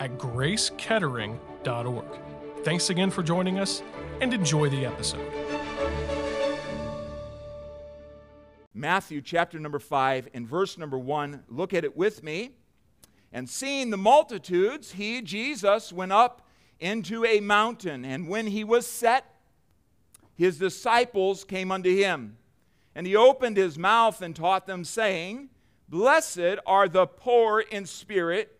at gracekettering.org. Thanks again for joining us and enjoy the episode. Matthew chapter number 5 and verse number 1. Look at it with me. And seeing the multitudes, he, Jesus, went up into a mountain. And when he was set, his disciples came unto him. And he opened his mouth and taught them, saying, Blessed are the poor in spirit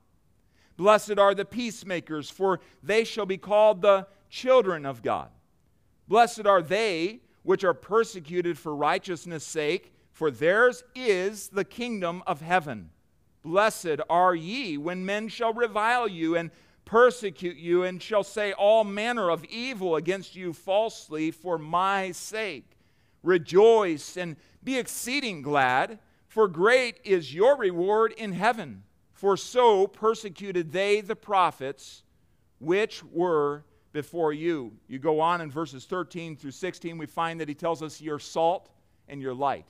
Blessed are the peacemakers, for they shall be called the children of God. Blessed are they which are persecuted for righteousness' sake, for theirs is the kingdom of heaven. Blessed are ye when men shall revile you and persecute you, and shall say all manner of evil against you falsely for my sake. Rejoice and be exceeding glad, for great is your reward in heaven for so persecuted they the prophets which were before you. You go on in verses 13 through 16, we find that he tells us you're salt and you're light.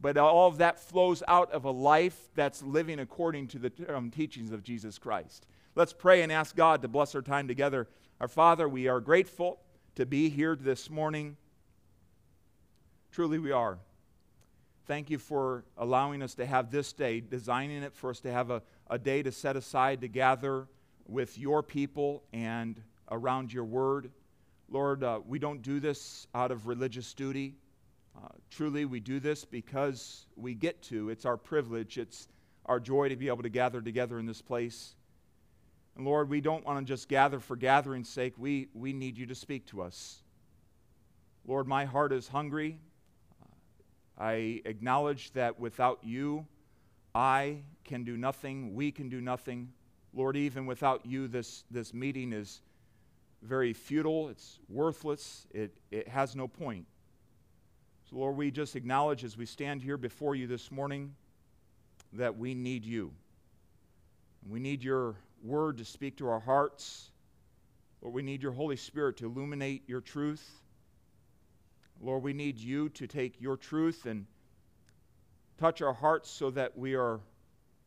But all of that flows out of a life that's living according to the um, teachings of Jesus Christ. Let's pray and ask God to bless our time together. Our Father, we are grateful to be here this morning. Truly, we are. Thank you for allowing us to have this day, designing it for us to have a, a day to set aside to gather with your people and around your word. Lord, uh, we don't do this out of religious duty. Uh, truly, we do this because we get to. It's our privilege, it's our joy to be able to gather together in this place. And Lord, we don't want to just gather for gathering's sake. We, we need you to speak to us. Lord, my heart is hungry. I acknowledge that without you, I can do nothing, we can do nothing. Lord, even without you, this, this meeting is very futile, it's worthless, it, it has no point. So, Lord, we just acknowledge as we stand here before you this morning that we need you. We need your word to speak to our hearts. Lord, we need your Holy Spirit to illuminate your truth. Lord, we need you to take your truth and touch our hearts so that we are,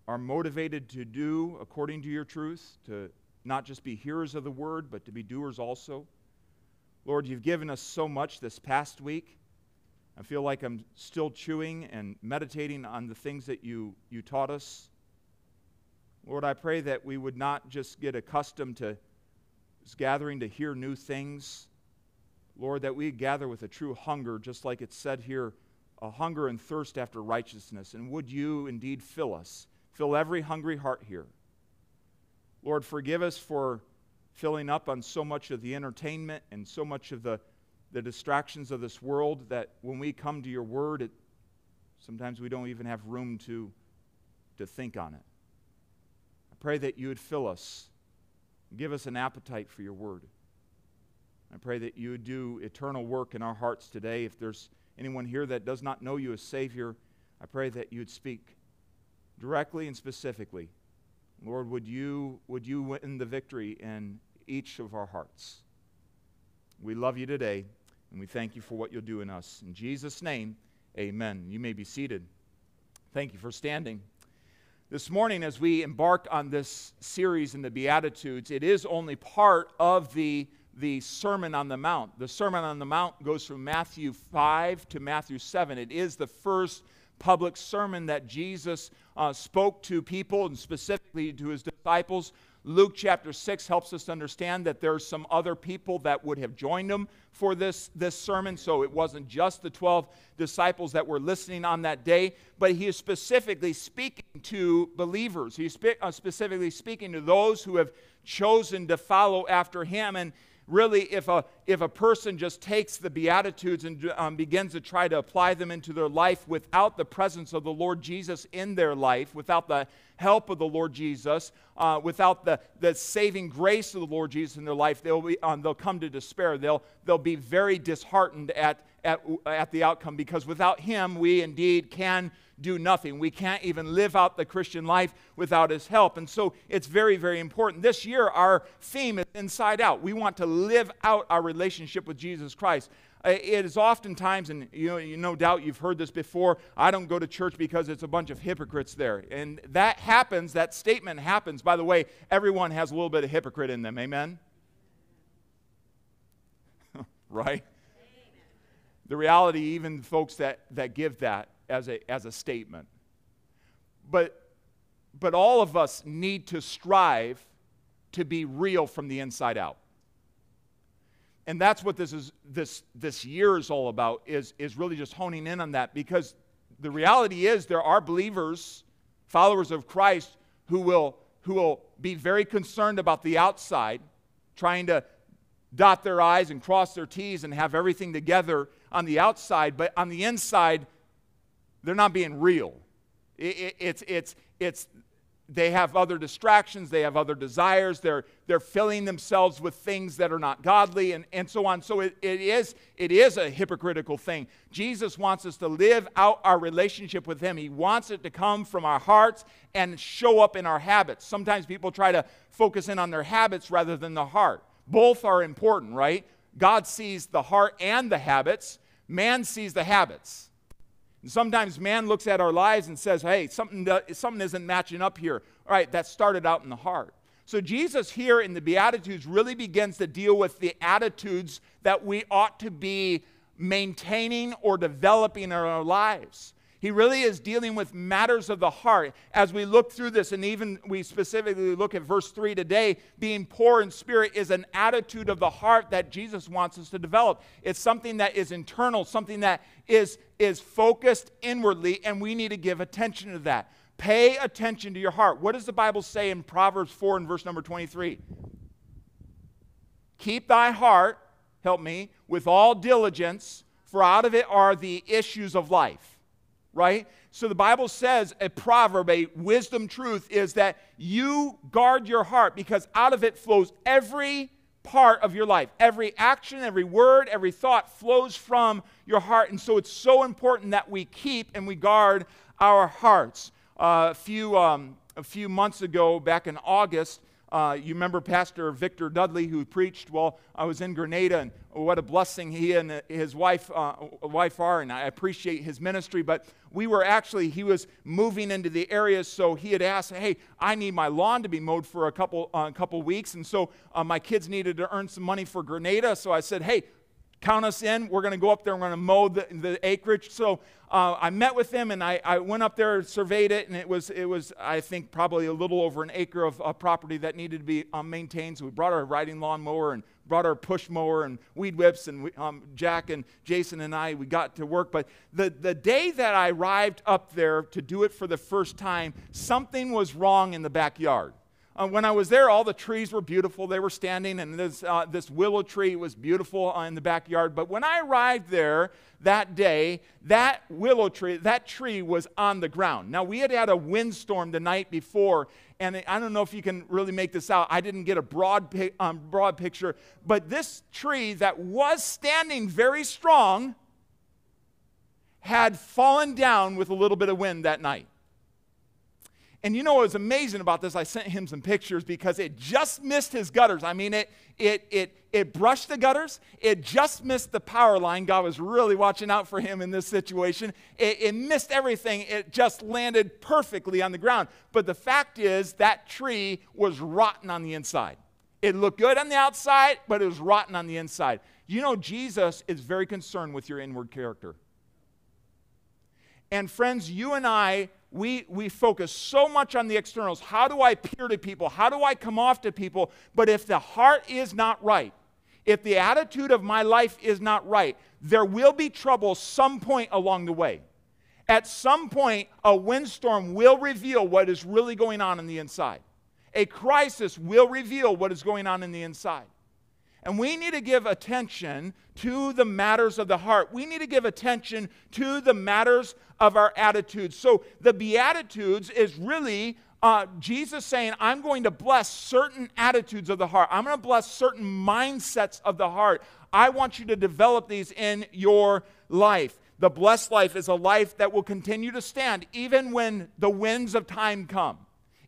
are motivated to do according to your truth, to not just be hearers of the word, but to be doers also. Lord, you've given us so much this past week. I feel like I'm still chewing and meditating on the things that you, you taught us. Lord, I pray that we would not just get accustomed to gathering to hear new things, Lord, that we gather with a true hunger, just like it said here, a hunger and thirst after righteousness. And would you indeed fill us? Fill every hungry heart here. Lord, forgive us for filling up on so much of the entertainment and so much of the, the distractions of this world that when we come to your word, it, sometimes we don't even have room to, to think on it. I pray that you would fill us, give us an appetite for your word. I pray that you would do eternal work in our hearts today. If there's anyone here that does not know you as Savior, I pray that you would speak directly and specifically. Lord, would you, would you win the victory in each of our hearts? We love you today, and we thank you for what you'll do in us. In Jesus' name, amen. You may be seated. Thank you for standing. This morning, as we embark on this series in the Beatitudes, it is only part of the the Sermon on the Mount. The Sermon on the Mount goes from Matthew 5 to Matthew 7. It is the first public sermon that Jesus uh, spoke to people and specifically to his disciples. Luke chapter 6 helps us understand that there's some other people that would have joined him for this, this sermon. So it wasn't just the 12 disciples that were listening on that day, but he is specifically speaking to believers. He's spe- uh, specifically speaking to those who have chosen to follow after him. And really, if a, if a person just takes the Beatitudes and um, begins to try to apply them into their life without the presence of the Lord Jesus in their life, without the help of the Lord Jesus, uh, without the, the saving grace of the Lord Jesus in their life, they'll, be, um, they'll come to despair. They'll, they'll be very disheartened at, at, at the outcome because without Him, we indeed can do nothing. We can't even live out the Christian life without His help. And so it's very, very important. This year, our theme is Inside Out. We want to live out our relationship with Jesus Christ. Uh, it is oftentimes, and you know, you no doubt you've heard this before, I don't go to church because it's a bunch of hypocrites there. And that happens, that statement happens. By the way, everyone has a little bit of hypocrite in them. Amen? right? The reality, even folks that, that give that as a, as a statement. But, but all of us need to strive to be real from the inside out and that's what this is this this year is all about is is really just honing in on that because the reality is there are believers followers of christ who will who will be very concerned about the outside trying to dot their i's and cross their t's and have everything together on the outside but on the inside they're not being real it, it, it's it's it's they have other distractions, they have other desires, they're, they're filling themselves with things that are not godly, and, and so on. So it, it, is, it is a hypocritical thing. Jesus wants us to live out our relationship with Him. He wants it to come from our hearts and show up in our habits. Sometimes people try to focus in on their habits rather than the heart. Both are important, right? God sees the heart and the habits, man sees the habits. And sometimes man looks at our lives and says, hey, something, something isn't matching up here. All right, that started out in the heart. So Jesus here in the Beatitudes really begins to deal with the attitudes that we ought to be maintaining or developing in our lives. He really is dealing with matters of the heart. As we look through this, and even we specifically look at verse 3 today, being poor in spirit is an attitude of the heart that Jesus wants us to develop. It's something that is internal, something that is, is focused inwardly, and we need to give attention to that. Pay attention to your heart. What does the Bible say in Proverbs 4 and verse number 23? Keep thy heart, help me, with all diligence, for out of it are the issues of life right? So the Bible says a proverb, a wisdom truth is that you guard your heart because out of it flows every part of your life. Every action, every word, every thought flows from your heart. And so it's so important that we keep and we guard our hearts. Uh, a, few, um, a few months ago, back in August, uh, you remember Pastor Victor Dudley who preached while I was in Grenada, and what a blessing he and his wife, uh, wife are, and I appreciate his ministry. But we were actually, he was moving into the areas, so he had asked, Hey, I need my lawn to be mowed for a couple, uh, couple weeks. And so uh, my kids needed to earn some money for Grenada. So I said, Hey, count us in. We're going to go up there. And we're going to mow the, the acreage. So uh, I met with them and I, I went up there, surveyed it, and it was, it was, I think, probably a little over an acre of property that needed to be um, maintained. So we brought our riding lawn mower and brought our push mower and weed whips, and we, um, Jack and Jason and I, we got to work. But the, the day that I arrived up there to do it for the first time, something was wrong in the backyard. Uh, when I was there, all the trees were beautiful. They were standing, and this, uh, this willow tree was beautiful uh, in the backyard. But when I arrived there that day, that willow tree, that tree was on the ground. Now, we had had a windstorm the night before, and I don't know if you can really make this out. I didn't get a broad, um, broad picture, but this tree that was standing very strong had fallen down with a little bit of wind that night. And you know what was amazing about this? I sent him some pictures because it just missed his gutters. I mean, it, it, it, it brushed the gutters, it just missed the power line. God was really watching out for him in this situation. It, it missed everything, it just landed perfectly on the ground. But the fact is, that tree was rotten on the inside. It looked good on the outside, but it was rotten on the inside. You know, Jesus is very concerned with your inward character. And friends, you and I we, we focus so much on the externals. How do I appear to people? How do I come off to people? But if the heart is not right, if the attitude of my life is not right, there will be trouble some point along the way. At some point, a windstorm will reveal what is really going on in the inside. A crisis will reveal what is going on in the inside. And we need to give attention to the matters of the heart. We need to give attention to the matters of our attitudes. So the Beatitudes is really uh, Jesus saying, I'm going to bless certain attitudes of the heart. I'm going to bless certain mindsets of the heart. I want you to develop these in your life. The blessed life is a life that will continue to stand even when the winds of time come,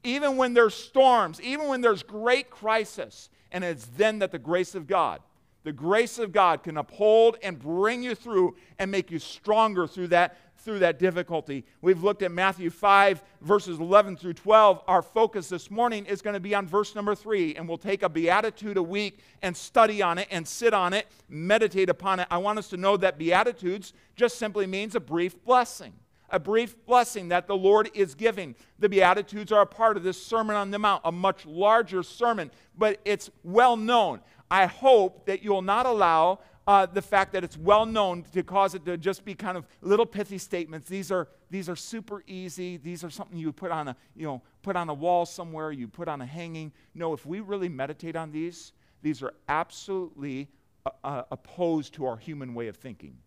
even when there's storms, even when there's great crisis. And it's then that the grace of God, the grace of God can uphold and bring you through and make you stronger through that through that difficulty. We've looked at Matthew 5 verses 11 through 12. Our focus this morning is going to be on verse number 3 and we'll take a beatitude a week and study on it and sit on it, meditate upon it. I want us to know that beatitudes just simply means a brief blessing a brief blessing that the Lord is giving. The Beatitudes are a part of this Sermon on the Mount, a much larger sermon, but it's well known. I hope that you'll not allow uh, the fact that it's well known to cause it to just be kind of little pithy statements. These are, these are super easy. These are something you put on a, you know, put on a wall somewhere, you put on a hanging. No, if we really meditate on these, these are absolutely uh, uh opposed to our human way of thinking.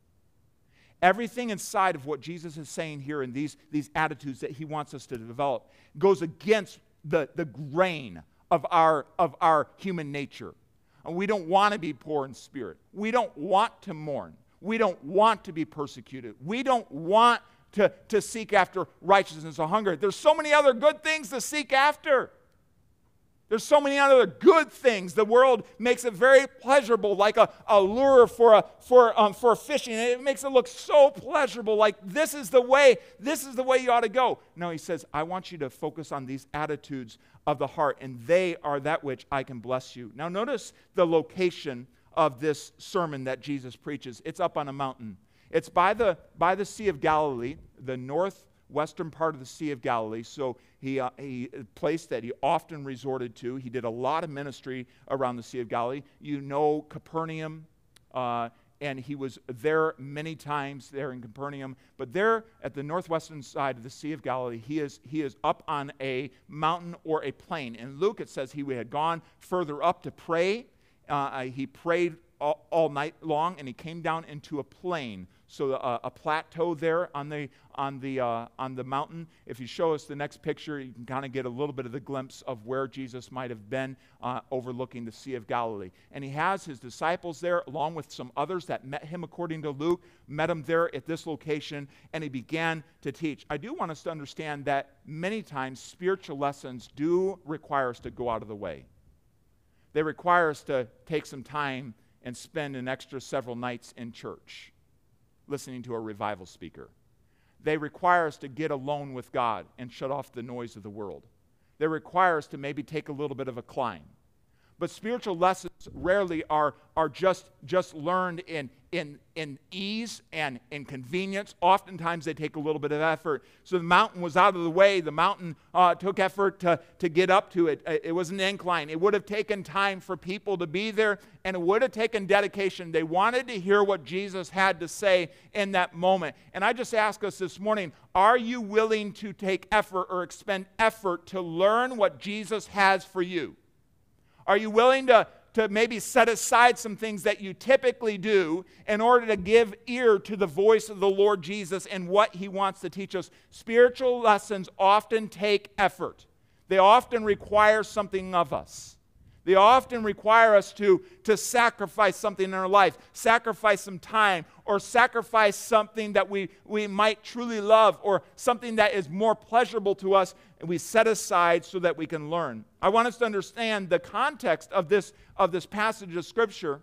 Everything inside of what Jesus is saying here in these, these attitudes that he wants us to develop goes against the, the grain of our, of our human nature. And we don't want to be poor in spirit. We don't want to mourn. We don't want to be persecuted. We don't want to, to seek after righteousness or hunger. There's so many other good things to seek after. There's so many other good things. The world makes it very pleasurable, like a, a lure for, a, for, um, for fishing. It makes it look so pleasurable, like this is the way, this is the way you ought to go. No, he says, I want you to focus on these attitudes of the heart, and they are that which I can bless you. Now, notice the location of this sermon that Jesus preaches. It's up on a mountain. It's by the, by the Sea of Galilee, the north western part of the Sea of Galilee. So he, uh, he a place that he often resorted to. He did a lot of ministry around the Sea of Galilee. You know Capernaum, uh, and he was there many times there in Capernaum. But there at the northwestern side of the Sea of Galilee, he is, he is up on a mountain or a plain. In Luke, it says he had gone further up to pray. Uh, he prayed all, all, night long, and he came down into a plain so uh, a plateau there on the, on, the, uh, on the mountain. If you show us the next picture, you can kind of get a little bit of the glimpse of where Jesus might have been uh, overlooking the Sea of Galilee. And he has his disciples there, along with some others that met him, according to Luke, met him there at this location, and he began to teach. I do want us to understand that many times spiritual lessons do require us to go out of the way. They require us to take some time and spend an extra several nights in church listening to a revival speaker. They require us to get alone with God and shut off the noise of the world. They require us to maybe take a little bit of a climb. But spiritual lessons rarely are, are just, just learned in, in, in ease and in convenience. Oftentimes they take a little bit of effort. So the mountain was out of the way. The mountain uh, took effort to, to get up to it. It was an incline. It would have taken time for people to be there, and it would have taken dedication. They wanted to hear what Jesus had to say in that moment. And I just ask us this morning are you willing to take effort or expend effort to learn what Jesus has for you? Are you willing to, to maybe set aside some things that you typically do in order to give ear to the voice of the Lord Jesus and what he wants to teach us? Spiritual lessons often take effort, they often require something of us. They often require us to, to sacrifice something in our life, sacrifice some time, or sacrifice something that we, we might truly love, or something that is more pleasurable to us, and we set aside so that we can learn. I want us to understand the context of this, of this passage of Scripture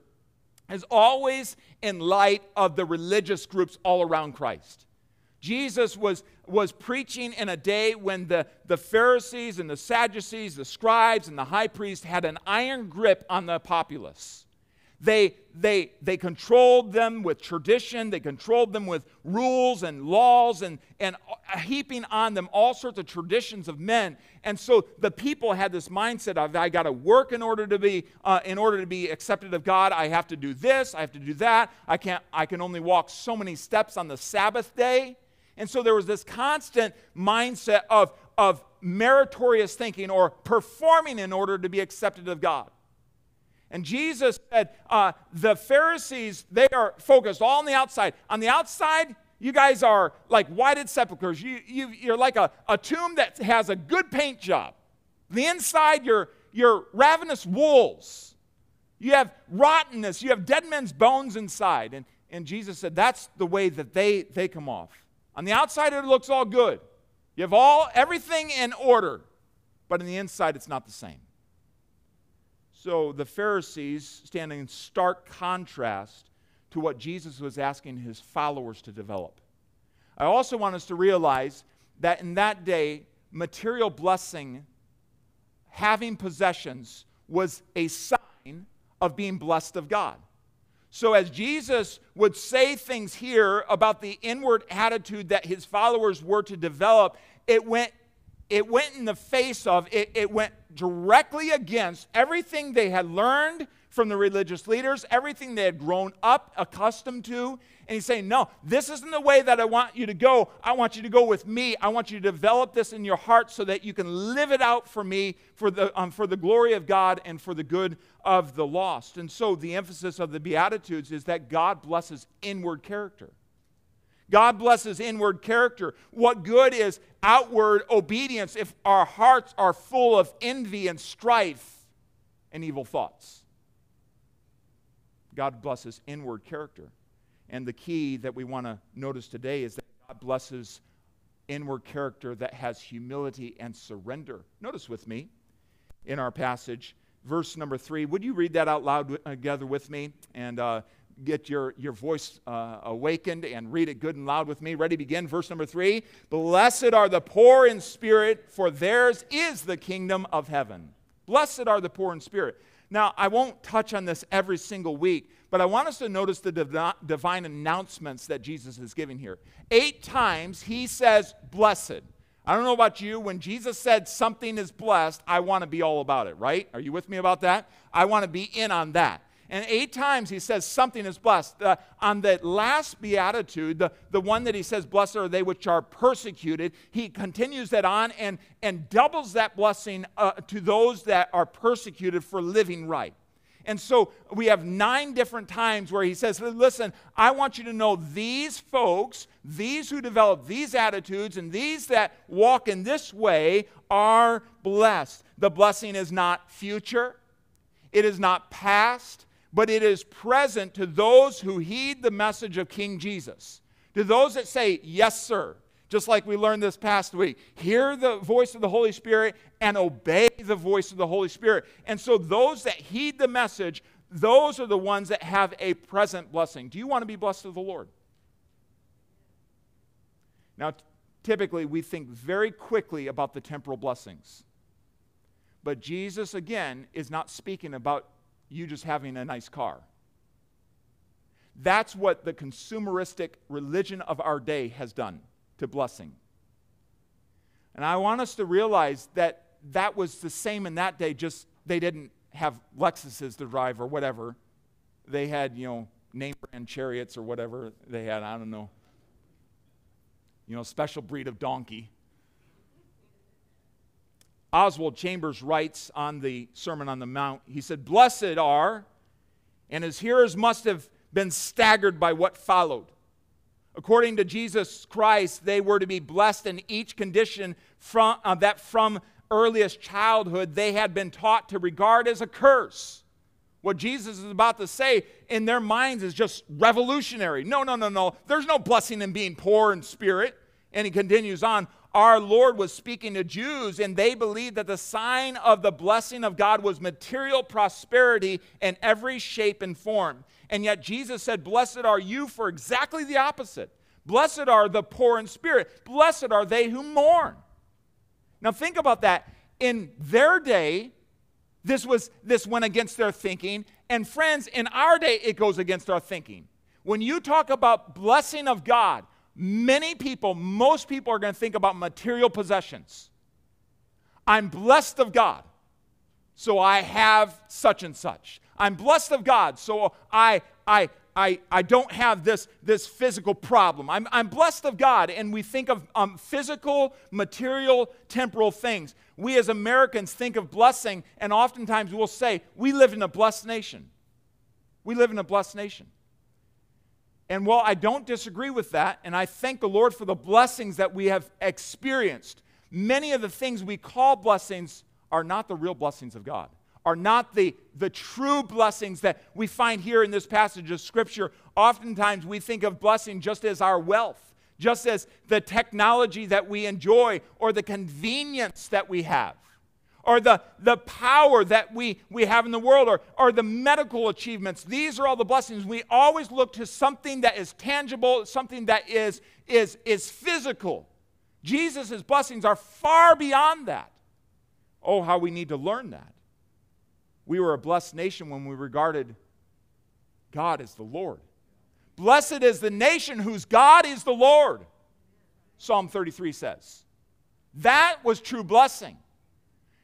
is always in light of the religious groups all around Christ. Jesus was, was preaching in a day when the, the Pharisees and the Sadducees, the scribes and the high priest had an iron grip on the populace. They, they, they controlled them with tradition, they controlled them with rules and laws, and, and heaping on them all sorts of traditions of men. And so the people had this mindset of, I got to work in order to be, uh, in order to be accepted of God. I have to do this, I have to do that. I, can't, I can only walk so many steps on the Sabbath day. And so there was this constant mindset of, of meritorious thinking or performing in order to be accepted of God. And Jesus said, uh, the Pharisees, they are focused all on the outside. On the outside, you guys are like whited sepulchres. You, you, you're like a, a tomb that has a good paint job. The inside, you're, you're ravenous wolves. You have rottenness. You have dead men's bones inside. And, and Jesus said, that's the way that they, they come off. On the outside, it looks all good. You have all everything in order, but on the inside, it's not the same. So the Pharisees stand in stark contrast to what Jesus was asking his followers to develop. I also want us to realize that in that day, material blessing, having possessions, was a sign of being blessed of God. So, as Jesus would say things here about the inward attitude that his followers were to develop, it went, it went in the face of, it, it went directly against everything they had learned from the religious leaders, everything they had grown up accustomed to. And he's saying, No, this isn't the way that I want you to go. I want you to go with me. I want you to develop this in your heart so that you can live it out for me for the, um, for the glory of God and for the good of the lost. And so the emphasis of the Beatitudes is that God blesses inward character. God blesses inward character. What good is outward obedience if our hearts are full of envy and strife and evil thoughts? God blesses inward character. And the key that we want to notice today is that God blesses inward character that has humility and surrender. Notice with me in our passage, verse number three. Would you read that out loud together with me and uh, get your, your voice uh, awakened and read it good and loud with me? Ready, begin. Verse number three Blessed are the poor in spirit, for theirs is the kingdom of heaven. Blessed are the poor in spirit. Now, I won't touch on this every single week, but I want us to notice the div- divine announcements that Jesus is giving here. Eight times he says, Blessed. I don't know about you. When Jesus said something is blessed, I want to be all about it, right? Are you with me about that? I want to be in on that. And eight times he says something is blessed. Uh, on the last beatitude, the, the one that he says, Blessed are they which are persecuted, he continues that on and, and doubles that blessing uh, to those that are persecuted for living right. And so we have nine different times where he says, Listen, I want you to know these folks, these who develop these attitudes, and these that walk in this way are blessed. The blessing is not future, it is not past, but it is present to those who heed the message of King Jesus. To those that say, Yes, sir, just like we learned this past week. Hear the voice of the Holy Spirit and obey the voice of the Holy Spirit. And so, those that heed the message, those are the ones that have a present blessing. Do you want to be blessed of the Lord? Now, typically, we think very quickly about the temporal blessings. But Jesus, again, is not speaking about you just having a nice car. That's what the consumeristic religion of our day has done to blessing. And I want us to realize that that was the same in that day, just they didn't have Lexuses to drive or whatever. They had, you know, name brand chariots or whatever they had. I don't know. You know, special breed of donkey. Oswald Chambers writes on the Sermon on the Mount, he said, Blessed are, and his hearers must have been staggered by what followed. According to Jesus Christ, they were to be blessed in each condition from, uh, that from earliest childhood they had been taught to regard as a curse. What Jesus is about to say in their minds is just revolutionary. No, no, no, no. There's no blessing in being poor in spirit. And he continues on our Lord was speaking to Jews, and they believed that the sign of the blessing of God was material prosperity in every shape and form. And yet Jesus said, Blessed are you for exactly the opposite. Blessed are the poor in spirit. Blessed are they who mourn. Now think about that. In their day, this was this went against their thinking And friends, in our day, it goes against our thinking. When you talk about blessing of God, many people, most people are going to think about material possessions. I'm blessed of God, so I have such and such. I'm blessed of God, so I, I, I, I don't have this, this physical problem. I'm, I'm blessed of God, and we think of um, physical, material, temporal things. We as Americans think of blessing, and oftentimes we'll say, We live in a blessed nation. We live in a blessed nation. And while I don't disagree with that, and I thank the Lord for the blessings that we have experienced, many of the things we call blessings are not the real blessings of God are not the, the true blessings that we find here in this passage of Scripture. Oftentimes we think of blessing just as our wealth, just as the technology that we enjoy, or the convenience that we have, or the, the power that we, we have in the world, or, or the medical achievements. These are all the blessings. We always look to something that is tangible, something that is, is, is physical. Jesus' blessings are far beyond that. Oh, how we need to learn that. We were a blessed nation when we regarded God as the Lord. Blessed is the nation whose God is the Lord, Psalm 33 says. That was true blessing.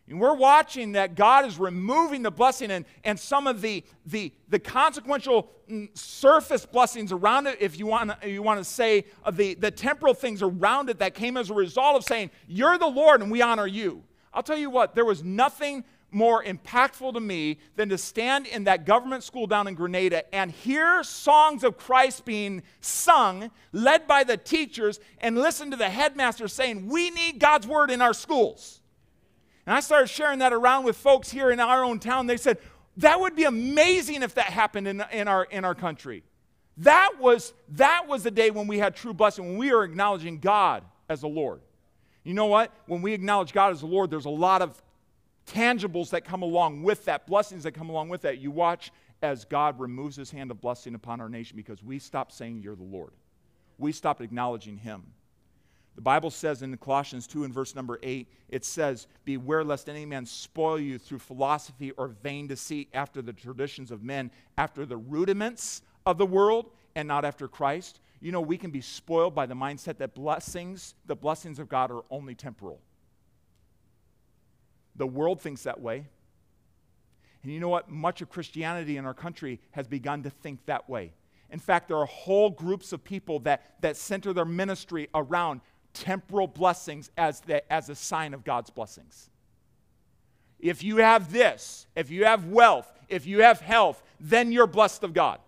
And we're watching that God is removing the blessing and, and some of the, the, the consequential mm, surface blessings around it, if you want, you want to say, uh, the, the temporal things around it that came as a result of saying, You're the Lord and we honor you. I'll tell you what, there was nothing more impactful to me than to stand in that government school down in Grenada and hear songs of Christ being sung, led by the teachers, and listen to the headmaster saying, We need God's word in our schools. And I started sharing that around with folks here in our own town. They said, That would be amazing if that happened in, in, our, in our country. That was, that was the day when we had true blessing, when we were acknowledging God as the Lord. You know what? When we acknowledge God as the Lord, there's a lot of tangibles that come along with that, blessings that come along with that. You watch as God removes his hand of blessing upon our nation because we stop saying, You're the Lord. We stopped acknowledging him. The Bible says in Colossians 2 and verse number 8, it says, Beware lest any man spoil you through philosophy or vain deceit after the traditions of men, after the rudiments of the world, and not after Christ. You know, we can be spoiled by the mindset that blessings, the blessings of God, are only temporal. The world thinks that way. And you know what? Much of Christianity in our country has begun to think that way. In fact, there are whole groups of people that, that center their ministry around temporal blessings as, the, as a sign of God's blessings. If you have this, if you have wealth, if you have health, then you're blessed of God.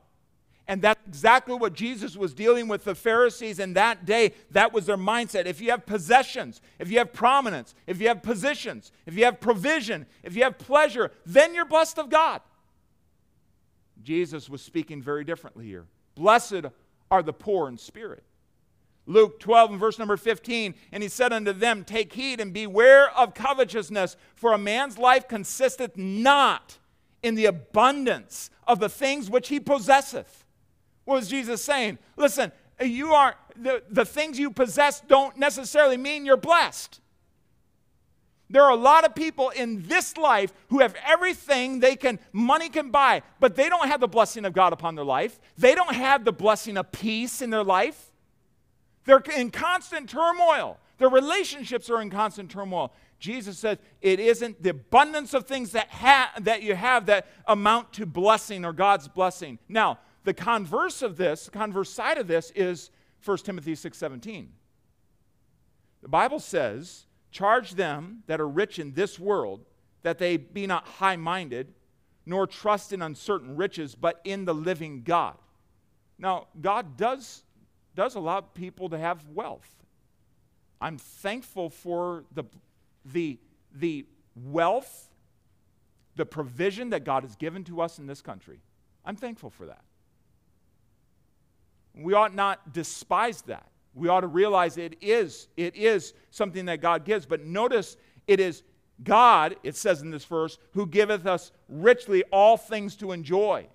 And that's exactly what Jesus was dealing with the Pharisees in that day. That was their mindset. If you have possessions, if you have prominence, if you have positions, if you have provision, if you have pleasure, then you're blessed of God. Jesus was speaking very differently here. Blessed are the poor in spirit. Luke 12 and verse number 15, and he said unto them, Take heed and beware of covetousness, for a man's life consisteth not in the abundance of the things which he possesseth. What was Jesus saying? Listen, you are the, the things you possess don't necessarily mean you're blessed. There are a lot of people in this life who have everything they can money can buy, but they don't have the blessing of God upon their life. They don't have the blessing of peace in their life. They're in constant turmoil. Their relationships are in constant turmoil. Jesus says it isn't the abundance of things that, ha- that you have that amount to blessing or God's blessing. Now, the converse of this, the converse side of this is 1 Timothy 6:17. The Bible says, "Charge them that are rich in this world that they be not high-minded, nor trust in uncertain riches, but in the living God." Now, God does does allow people to have wealth. I'm thankful for the the the wealth, the provision that God has given to us in this country. I'm thankful for that. We ought not despise that. We ought to realize it is, it is something that God gives. But notice it is God, it says in this verse, who giveth us richly all things to enjoy.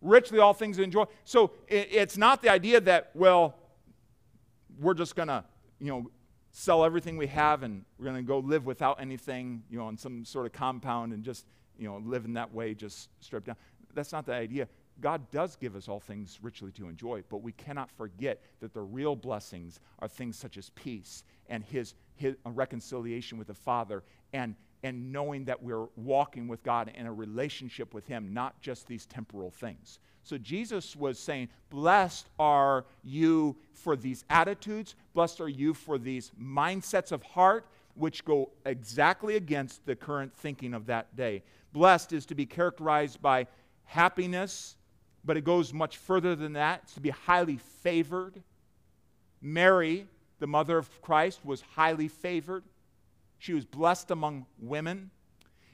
Richly all things to enjoy. So it, it's not the idea that, well, we're just going to, you know, sell everything we have and we're going to go live without anything, you know, on some sort of compound and just, you know, live in that way, just stripped down. that's not the idea. God does give us all things richly to enjoy, but we cannot forget that the real blessings are things such as peace and his, his uh, reconciliation with the Father and, and knowing that we're walking with God in a relationship with Him, not just these temporal things. So Jesus was saying, Blessed are you for these attitudes, blessed are you for these mindsets of heart, which go exactly against the current thinking of that day. Blessed is to be characterized by happiness, but it goes much further than that. It's to be highly favored. Mary, the mother of Christ, was highly favored. She was blessed among women.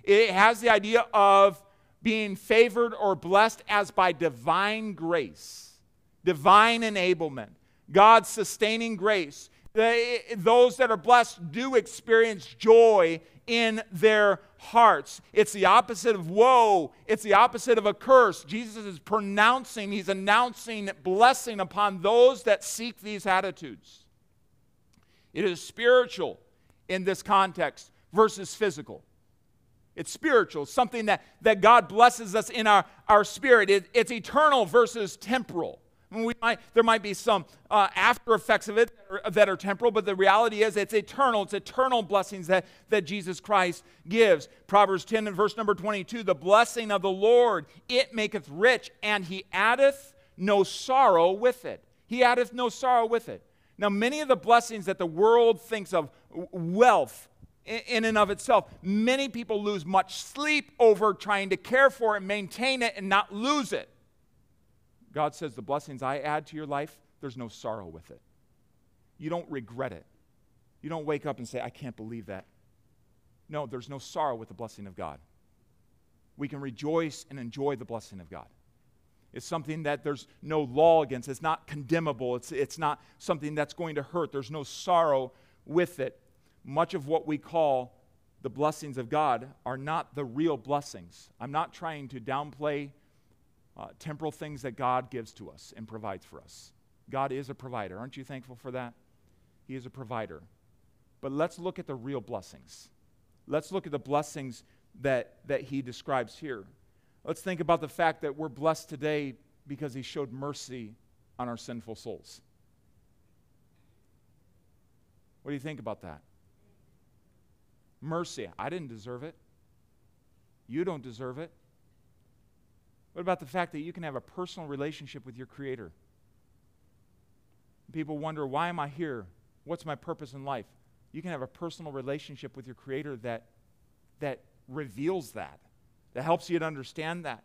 It has the idea of being favored or blessed as by divine grace, divine enablement, God's sustaining grace. They, those that are blessed do experience joy in their hearts. It's the opposite of woe, it's the opposite of a curse. Jesus is pronouncing, he's announcing blessing upon those that seek these attitudes. It is spiritual in this context versus physical. It's spiritual, something that, that God blesses us in our, our spirit. It, it's eternal versus temporal. We might, there might be some uh, after effects of it that are, that are, temporal, but the reality is it's eternal. It's eternal blessings that, that Jesus Christ gives. Proverbs 10 and verse number 22 The blessing of the Lord, it maketh rich, and he addeth no sorrow with it. He addeth no sorrow with it. Now, many of the blessings that the world thinks of, wealth, in and of itself. Many people lose much sleep over trying to care for and maintain it and not lose it. God says, The blessings I add to your life, there's no sorrow with it. You don't regret it. You don't wake up and say, I can't believe that. No, there's no sorrow with the blessing of God. We can rejoice and enjoy the blessing of God. It's something that there's no law against. It's not condemnable. It's, it's not something that's going to hurt. There's no sorrow with it. Much of what we call the blessings of God are not the real blessings. I'm not trying to downplay uh, temporal things that God gives to us and provides for us. God is a provider. Aren't you thankful for that? He is a provider. But let's look at the real blessings. Let's look at the blessings that, that he describes here. Let's think about the fact that we're blessed today because he showed mercy on our sinful souls. What do you think about that? Mercy. I didn't deserve it. You don't deserve it. What about the fact that you can have a personal relationship with your Creator? People wonder, why am I here? What's my purpose in life? You can have a personal relationship with your Creator that, that reveals that, that helps you to understand that.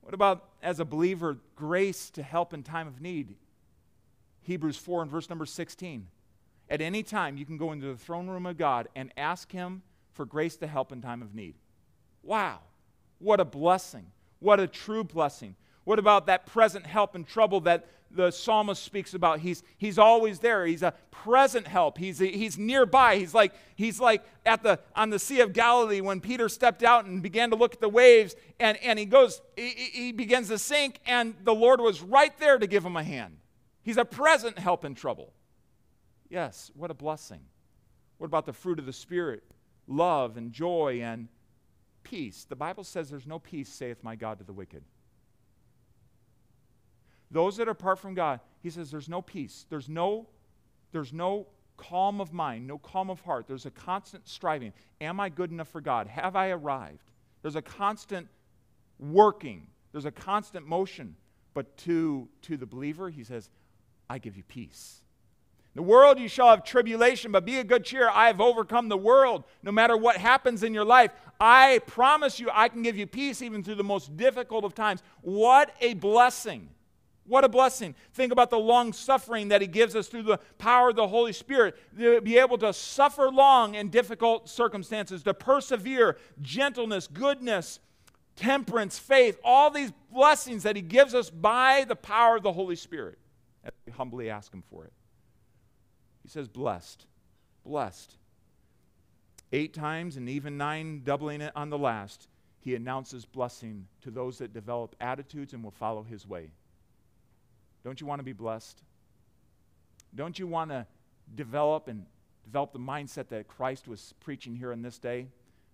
What about, as a believer, grace to help in time of need? Hebrews 4 and verse number 16. At any time, you can go into the throne room of God and ask Him for grace to help in time of need. Wow, what a blessing. What a true blessing. What about that present help in trouble that the psalmist speaks about? He's, he's always there. He's a present help. He's, he's nearby. He's like, he's like at the, on the Sea of Galilee when Peter stepped out and began to look at the waves and, and he goes, he, he begins to sink and the Lord was right there to give him a hand. He's a present help in trouble. Yes, what a blessing. What about the fruit of the Spirit? Love and joy and peace. The Bible says there's no peace, saith my God to the wicked. Those that are apart from God, he says there's no peace. There's no, there's no calm of mind, no calm of heart. There's a constant striving. Am I good enough for God? Have I arrived? There's a constant working. There's a constant motion. But to, to the believer, he says, I give you peace the world you shall have tribulation, but be of good cheer. I have overcome the world. No matter what happens in your life, I promise you I can give you peace even through the most difficult of times. What a blessing. What a blessing. Think about the long suffering that He gives us through the power of the Holy Spirit to be able to suffer long in difficult circumstances, to persevere, gentleness, goodness, temperance, faith, all these blessings that He gives us by the power of the Holy Spirit. And we humbly ask Him for it. He says, blessed. Blessed. Eight times and even nine, doubling it on the last, he announces blessing to those that develop attitudes and will follow his way. Don't you want to be blessed? Don't you want to develop and develop the mindset that Christ was preaching here in this day?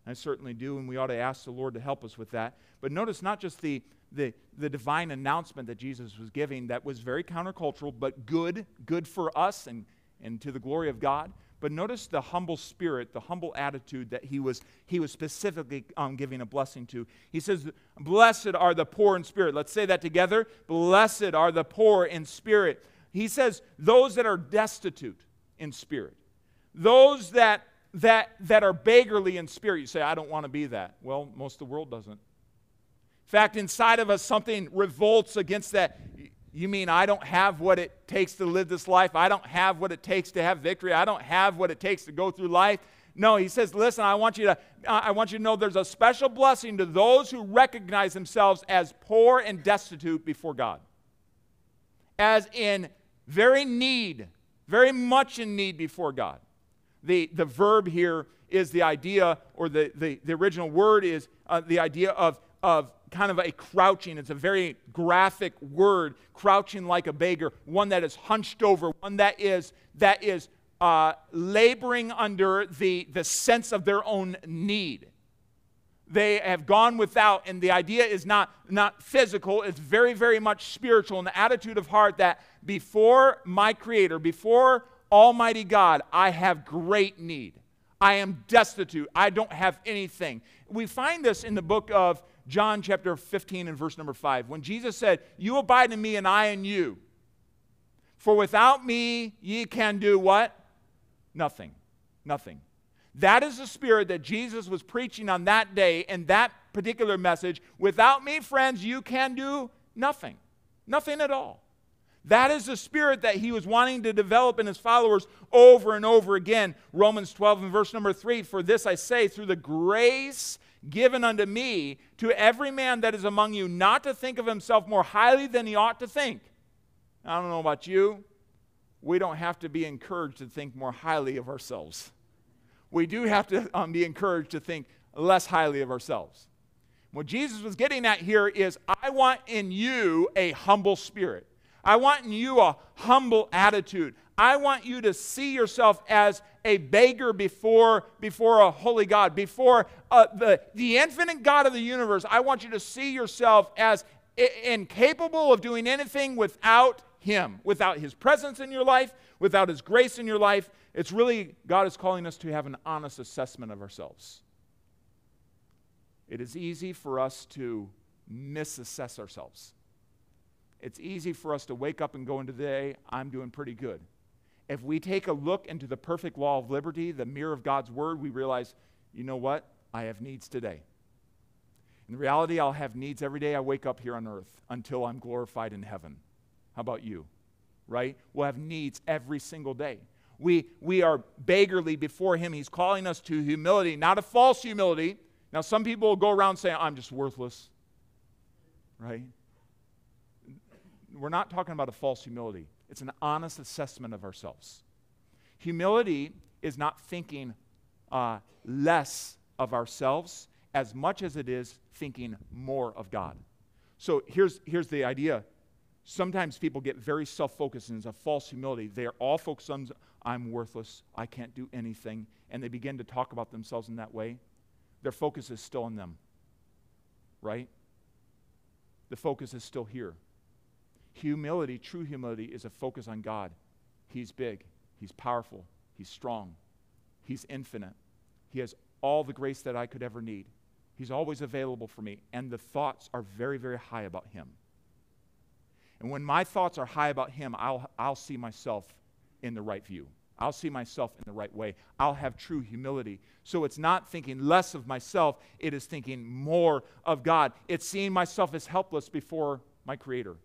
I certainly do, and we ought to ask the Lord to help us with that. But notice not just the, the, the divine announcement that Jesus was giving that was very countercultural, but good, good for us and, and to the glory of God. But notice the humble spirit, the humble attitude that he was, he was specifically um, giving a blessing to. He says, Blessed are the poor in spirit. Let's say that together. Blessed are the poor in spirit. He says, Those that are destitute in spirit, those that, that, that are beggarly in spirit. You say, I don't want to be that. Well, most of the world doesn't. In fact, inside of us, something revolts against that. You mean I don't have what it takes to live this life? I don't have what it takes to have victory? I don't have what it takes to go through life? No, he says, listen, I want you to I want you to know there's a special blessing to those who recognize themselves as poor and destitute before God. As in very need, very much in need before God. The, the verb here is the idea, or the, the, the original word is uh, the idea of, of kind of a crouching. It's a very graphic word, crouching like a beggar, one that is hunched over, one that is, that is uh, laboring under the, the sense of their own need. They have gone without, and the idea is not, not physical, it's very, very much spiritual, an attitude of heart that before my Creator, before Almighty God, I have great need. I am destitute. I don't have anything. We find this in the book of John chapter 15 and verse number 5, when Jesus said, You abide in me and I in you. For without me ye can do what? Nothing. Nothing. That is the spirit that Jesus was preaching on that day in that particular message. Without me, friends, you can do nothing. Nothing at all. That is the spirit that he was wanting to develop in his followers over and over again. Romans 12 and verse number 3 For this I say, through the grace given unto me to every man that is among you not to think of himself more highly than he ought to think. I don't know about you. We don't have to be encouraged to think more highly of ourselves. We do have to um, be encouraged to think less highly of ourselves. What Jesus was getting at here is I want in you a humble spirit. I want in you a humble attitude. I want you to see yourself as a beggar before, before a holy God, before uh, the, the infinite God of the universe. I want you to see yourself as incapable of doing anything without Him, without His presence in your life, without His grace in your life. It's really, God is calling us to have an honest assessment of ourselves. It is easy for us to misassess ourselves. It's easy for us to wake up and go into the day, I'm doing pretty good if we take a look into the perfect law of liberty, the mirror of God's word, we realize, you know what? I have needs today. In reality, I'll have needs every day I wake up here on earth until I'm glorified in heaven. How about you? Right? We'll have needs every single day. We, we are beggarly before Him. He's calling us to humility, not a false humility. Now, some people will go around saying, I'm just worthless. Right? We're not talking about a false humility. It's an honest assessment of ourselves. Humility is not thinking uh, less of ourselves as much as it is thinking more of God. So here's, here's the idea. Sometimes people get very self focused and it's a false humility. They are all focused on, I'm worthless, I can't do anything, and they begin to talk about themselves in that way. Their focus is still on them, right? The focus is still here. Humility, true humility, is a focus on God. He's big, He's powerful, He's strong, He's infinite. He has all the grace that I could ever need. He's always available for me, and the thoughts are very, very high about Him. And when my thoughts are high about Him, I'll, I'll see myself in the right view. I'll see myself in the right way. I'll have true humility. So it's not thinking less of myself, it is thinking more of God. It's seeing myself as helpless before my Creator.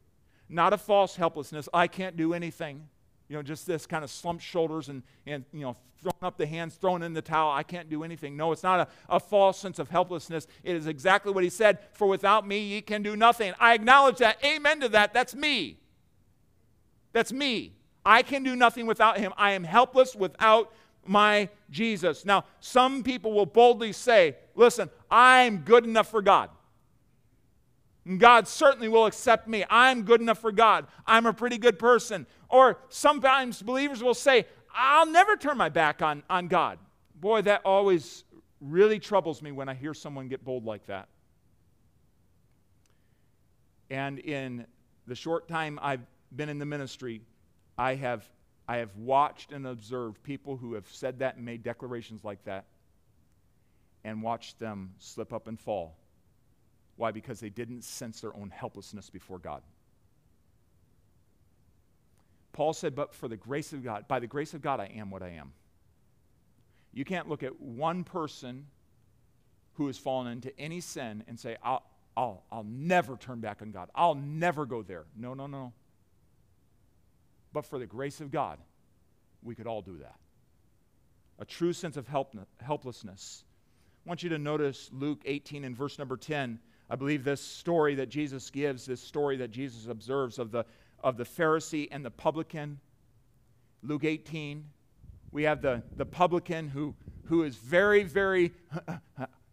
Not a false helplessness. I can't do anything. You know, just this kind of slumped shoulders and, and you know, throwing up the hands, throwing in the towel. I can't do anything. No, it's not a, a false sense of helplessness. It is exactly what he said For without me, ye can do nothing. I acknowledge that. Amen to that. That's me. That's me. I can do nothing without him. I am helpless without my Jesus. Now, some people will boldly say, Listen, I'm good enough for God. God certainly will accept me. I'm good enough for God. I'm a pretty good person. Or sometimes believers will say, I'll never turn my back on, on God. Boy, that always really troubles me when I hear someone get bold like that. And in the short time I've been in the ministry, I have, I have watched and observed people who have said that and made declarations like that and watched them slip up and fall. Why? Because they didn't sense their own helplessness before God. Paul said, But for the grace of God, by the grace of God, I am what I am. You can't look at one person who has fallen into any sin and say, I'll, I'll, I'll never turn back on God. I'll never go there. No, no, no. But for the grace of God, we could all do that. A true sense of help, helplessness. I want you to notice Luke 18 and verse number 10. I believe this story that Jesus gives, this story that Jesus observes of the, of the Pharisee and the publican. Luke 18, we have the, the publican who, who is very, very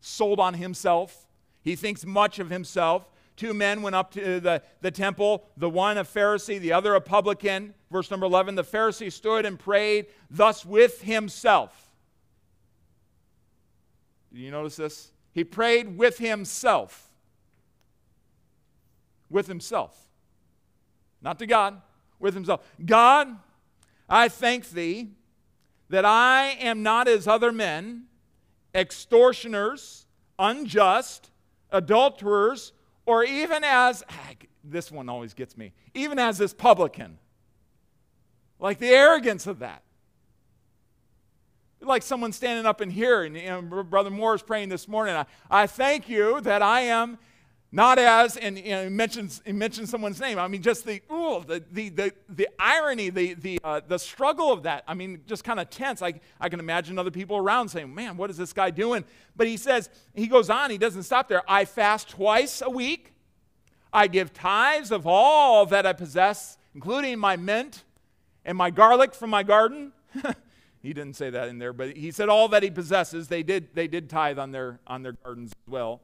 sold on himself. He thinks much of himself. Two men went up to the, the temple, the one a Pharisee, the other a publican. Verse number 11 the Pharisee stood and prayed thus with himself. Did you notice this? He prayed with himself. With himself. Not to God, with himself. God, I thank thee that I am not as other men, extortioners, unjust, adulterers, or even as, ah, this one always gets me, even as this publican. Like the arrogance of that. Like someone standing up in here, and Brother Moore is praying this morning. I, I thank you that I am not as, and you know, he, mentions, he mentions someone's name. I mean, just the, ooh, the, the, the, the irony, the, the, uh, the struggle of that. I mean, just kind of tense. I, I can imagine other people around saying, man, what is this guy doing? But he says, he goes on, he doesn't stop there. I fast twice a week. I give tithes of all that I possess, including my mint and my garlic from my garden. he didn't say that in there, but he said all that he possesses. They did, they did tithe on their, on their gardens as well.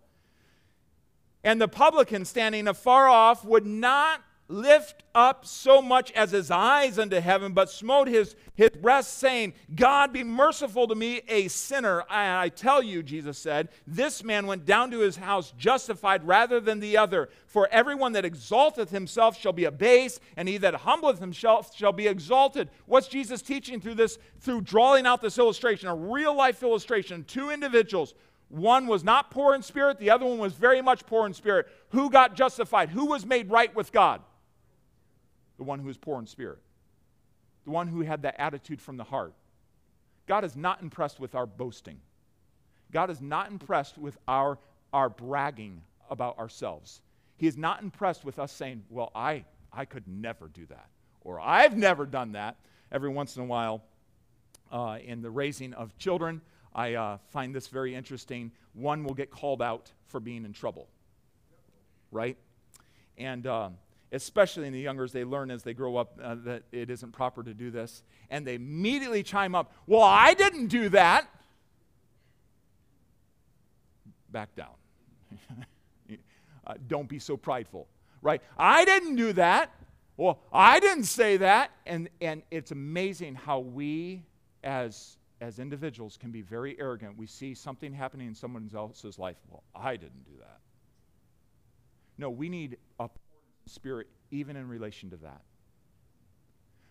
And the publican standing afar off would not lift up so much as his eyes unto heaven, but smote his, his breast, saying, God be merciful to me, a sinner. I, I tell you, Jesus said, this man went down to his house justified rather than the other. For everyone that exalteth himself shall be abased, and he that humbleth himself shall be exalted. What's Jesus teaching through this, through drawing out this illustration, a real life illustration? Two individuals one was not poor in spirit, the other one was very much poor in spirit. Who got justified? Who was made right with God? The one who was poor in spirit, the one who had that attitude from the heart. God is not impressed with our boasting. God is not impressed with our, our bragging about ourselves. He is not impressed with us saying, Well, I, I could never do that, or I've never done that. Every once in a while, uh, in the raising of children, I uh, find this very interesting. One will get called out for being in trouble, right? And um, especially in the youngers, they learn as they grow up uh, that it isn't proper to do this. And they immediately chime up, Well, I didn't do that. Back down. uh, don't be so prideful, right? I didn't do that. Well, I didn't say that. And, and it's amazing how we, as as individuals can be very arrogant. We see something happening in someone else's life. Well, I didn't do that. No, we need a spirit even in relation to that.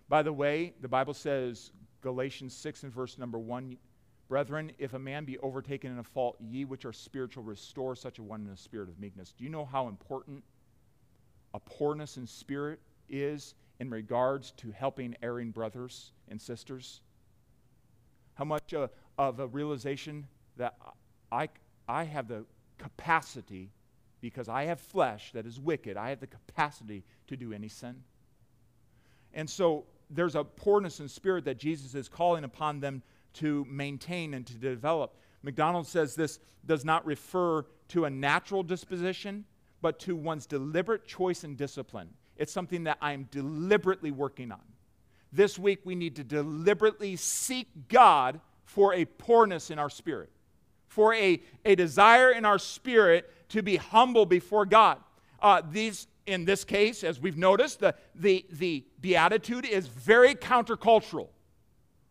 By the way, the Bible says, Galatians 6 and verse number 1 Brethren, if a man be overtaken in a fault, ye which are spiritual, restore such a one in a spirit of meekness. Do you know how important a poorness in spirit is in regards to helping erring brothers and sisters? How much uh, of a realization that I, I have the capacity, because I have flesh that is wicked, I have the capacity to do any sin. And so there's a poorness in spirit that Jesus is calling upon them to maintain and to develop. McDonald says this does not refer to a natural disposition, but to one's deliberate choice and discipline. It's something that I'm deliberately working on. This week, we need to deliberately seek God for a poorness in our spirit, for a, a desire in our spirit to be humble before God. Uh, these, in this case, as we've noticed, the, the, the beatitude is very countercultural.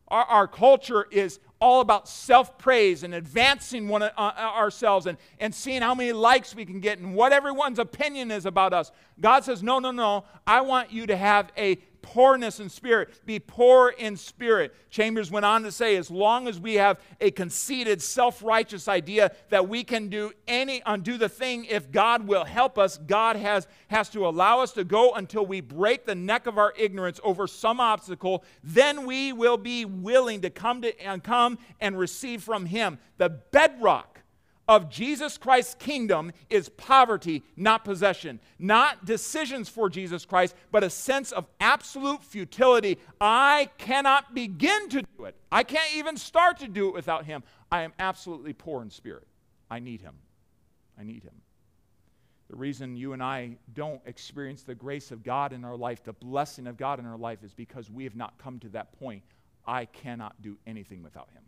Our, our culture is all about self praise and advancing one, uh, uh, ourselves and, and seeing how many likes we can get and what everyone's opinion is about us. God says, No, no, no. I want you to have a poorness in spirit. Be poor in spirit. Chambers went on to say, as long as we have a conceited, self righteous idea that we can do any, undo the thing if God will help us, God has, has to allow us to go until we break the neck of our ignorance over some obstacle. Then we will be willing to come to and come and receive from Him. The bedrock of Jesus Christ's kingdom is poverty, not possession. Not decisions for Jesus Christ, but a sense of absolute futility. I cannot begin to do it. I can't even start to do it without Him. I am absolutely poor in spirit. I need Him. I need Him. The reason you and I don't experience the grace of God in our life, the blessing of God in our life, is because we have not come to that point. I cannot do anything without Him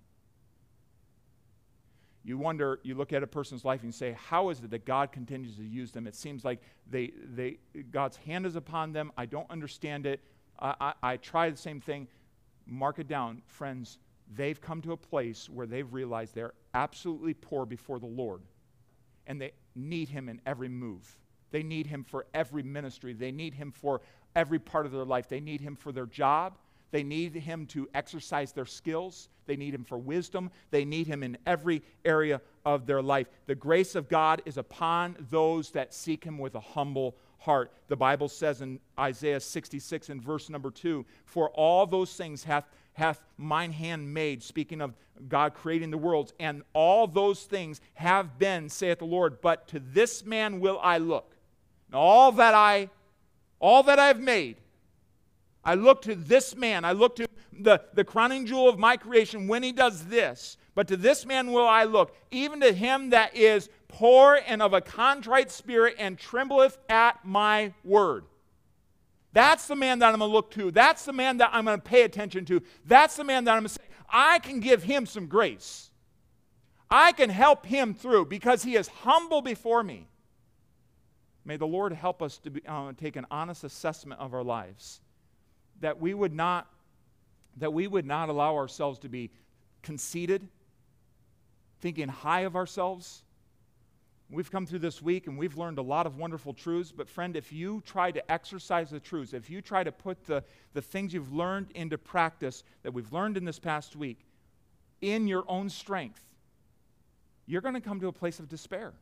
you wonder, you look at a person's life and you say, how is it that God continues to use them? It seems like they, they, God's hand is upon them. I don't understand it. I, I, I try the same thing. Mark it down. Friends, they've come to a place where they've realized they're absolutely poor before the Lord. And they need Him in every move. They need Him for every ministry. They need Him for every part of their life. They need Him for their job. They need him to exercise their skills. They need him for wisdom. They need him in every area of their life. The grace of God is upon those that seek him with a humble heart. The Bible says in Isaiah 66 and verse number 2 For all those things hath, hath mine hand made, speaking of God creating the worlds, and all those things have been, saith the Lord, but to this man will I look. And all that I all that I've made I look to this man. I look to the, the crowning jewel of my creation when he does this. But to this man will I look, even to him that is poor and of a contrite spirit and trembleth at my word. That's the man that I'm going to look to. That's the man that I'm going to pay attention to. That's the man that I'm going to say, I can give him some grace. I can help him through because he is humble before me. May the Lord help us to be, uh, take an honest assessment of our lives that we would not that we would not allow ourselves to be conceited, thinking high of ourselves. We've come through this week and we've learned a lot of wonderful truths, but friend, if you try to exercise the truths, if you try to put the, the things you've learned into practice that we've learned in this past week in your own strength, you're going to come to a place of despair.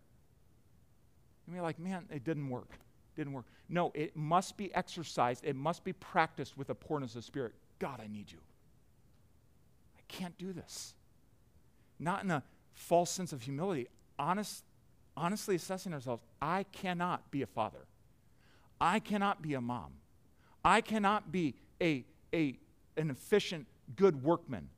You'll be like, man, it didn't work didn't work. No, it must be exercised, it must be practiced with a poorness of spirit. God, I need you. I can't do this. Not in a false sense of humility, honest, honestly assessing ourselves. I cannot be a father. I cannot be a mom. I cannot be a, a, an efficient, good workman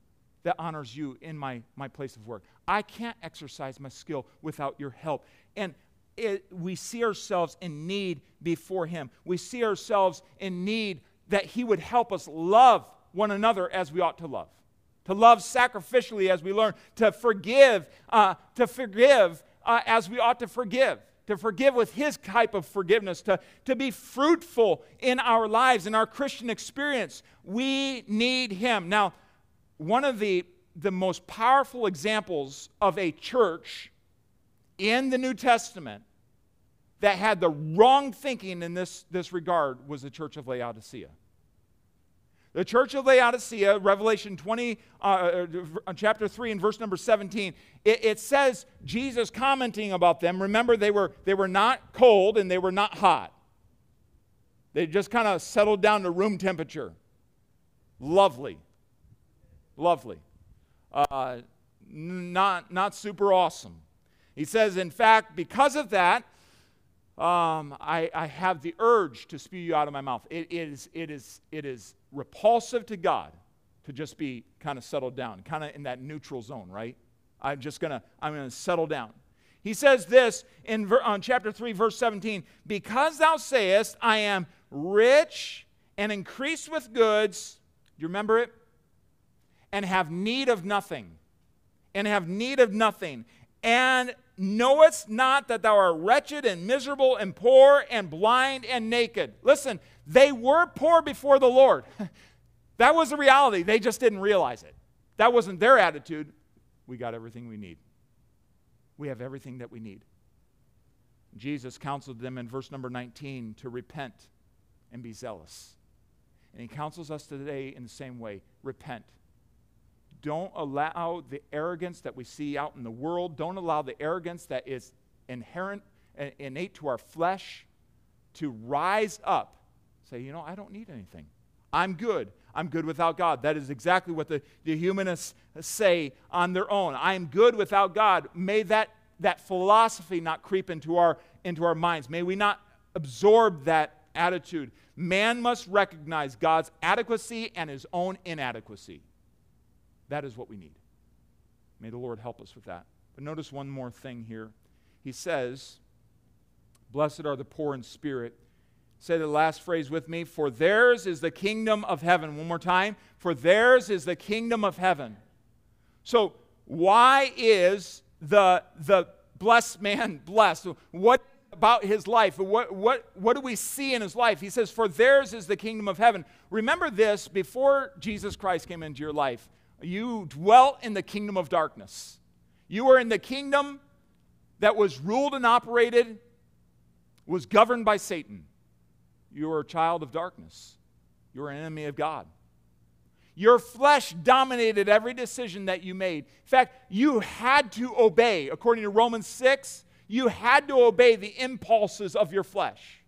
that honors you in my, my place of work. I can't exercise my skill without your help. And it, we see ourselves in need before Him. We see ourselves in need that He would help us love one another as we ought to love, to love sacrificially as we learn, to forgive, uh, to forgive uh, as we ought to forgive. To forgive with his type of forgiveness, to, to be fruitful in our lives, in our Christian experience. We need him. Now, one of the, the most powerful examples of a church in the New Testament that had the wrong thinking in this, this regard was the church of Laodicea. The church of Laodicea, Revelation 20, uh, uh, uh, chapter 3 and verse number 17, it, it says Jesus commenting about them. Remember, they were, they were not cold and they were not hot. They just kind of settled down to room temperature. Lovely. Lovely. Uh, not, not super awesome. He says, in fact, because of that, um, I, I, have the urge to spew you out of my mouth. It is, it, is, it is repulsive to God to just be kind of settled down, kind of in that neutral zone, right? I'm just gonna, I'm gonna settle down. He says this in ver, on chapter 3, verse 17 Because thou sayest, I am rich and increased with goods, do you remember it? And have need of nothing. And have need of nothing. And knowest not that thou art wretched and miserable and poor and blind and naked? Listen, they were poor before the Lord. that was the reality. They just didn't realize it. that wasn't their attitude, we got everything we need. We have everything that we need. Jesus counseled them in verse number 19 to repent and be zealous. And he counsels us today in the same way repent. Don't allow the arrogance that we see out in the world, don't allow the arrogance that is inherent, innate to our flesh to rise up. Say, you know, I don't need anything. I'm good. I'm good without God. That is exactly what the, the humanists say on their own. I am good without God. May that, that philosophy not creep into our, into our minds. May we not absorb that attitude. Man must recognize God's adequacy and his own inadequacy. That is what we need. May the Lord help us with that. But notice one more thing here. He says, Blessed are the poor in spirit. Say the last phrase with me. For theirs is the kingdom of heaven. One more time. For theirs is the kingdom of heaven. So, why is the, the blessed man blessed? What about his life? What, what, what do we see in his life? He says, For theirs is the kingdom of heaven. Remember this before Jesus Christ came into your life, you dwelt in the kingdom of darkness. You were in the kingdom that was ruled and operated, was governed by Satan. You were a child of darkness. You were an enemy of God. Your flesh dominated every decision that you made. In fact, you had to obey. According to Romans 6, you had to obey the impulses of your flesh.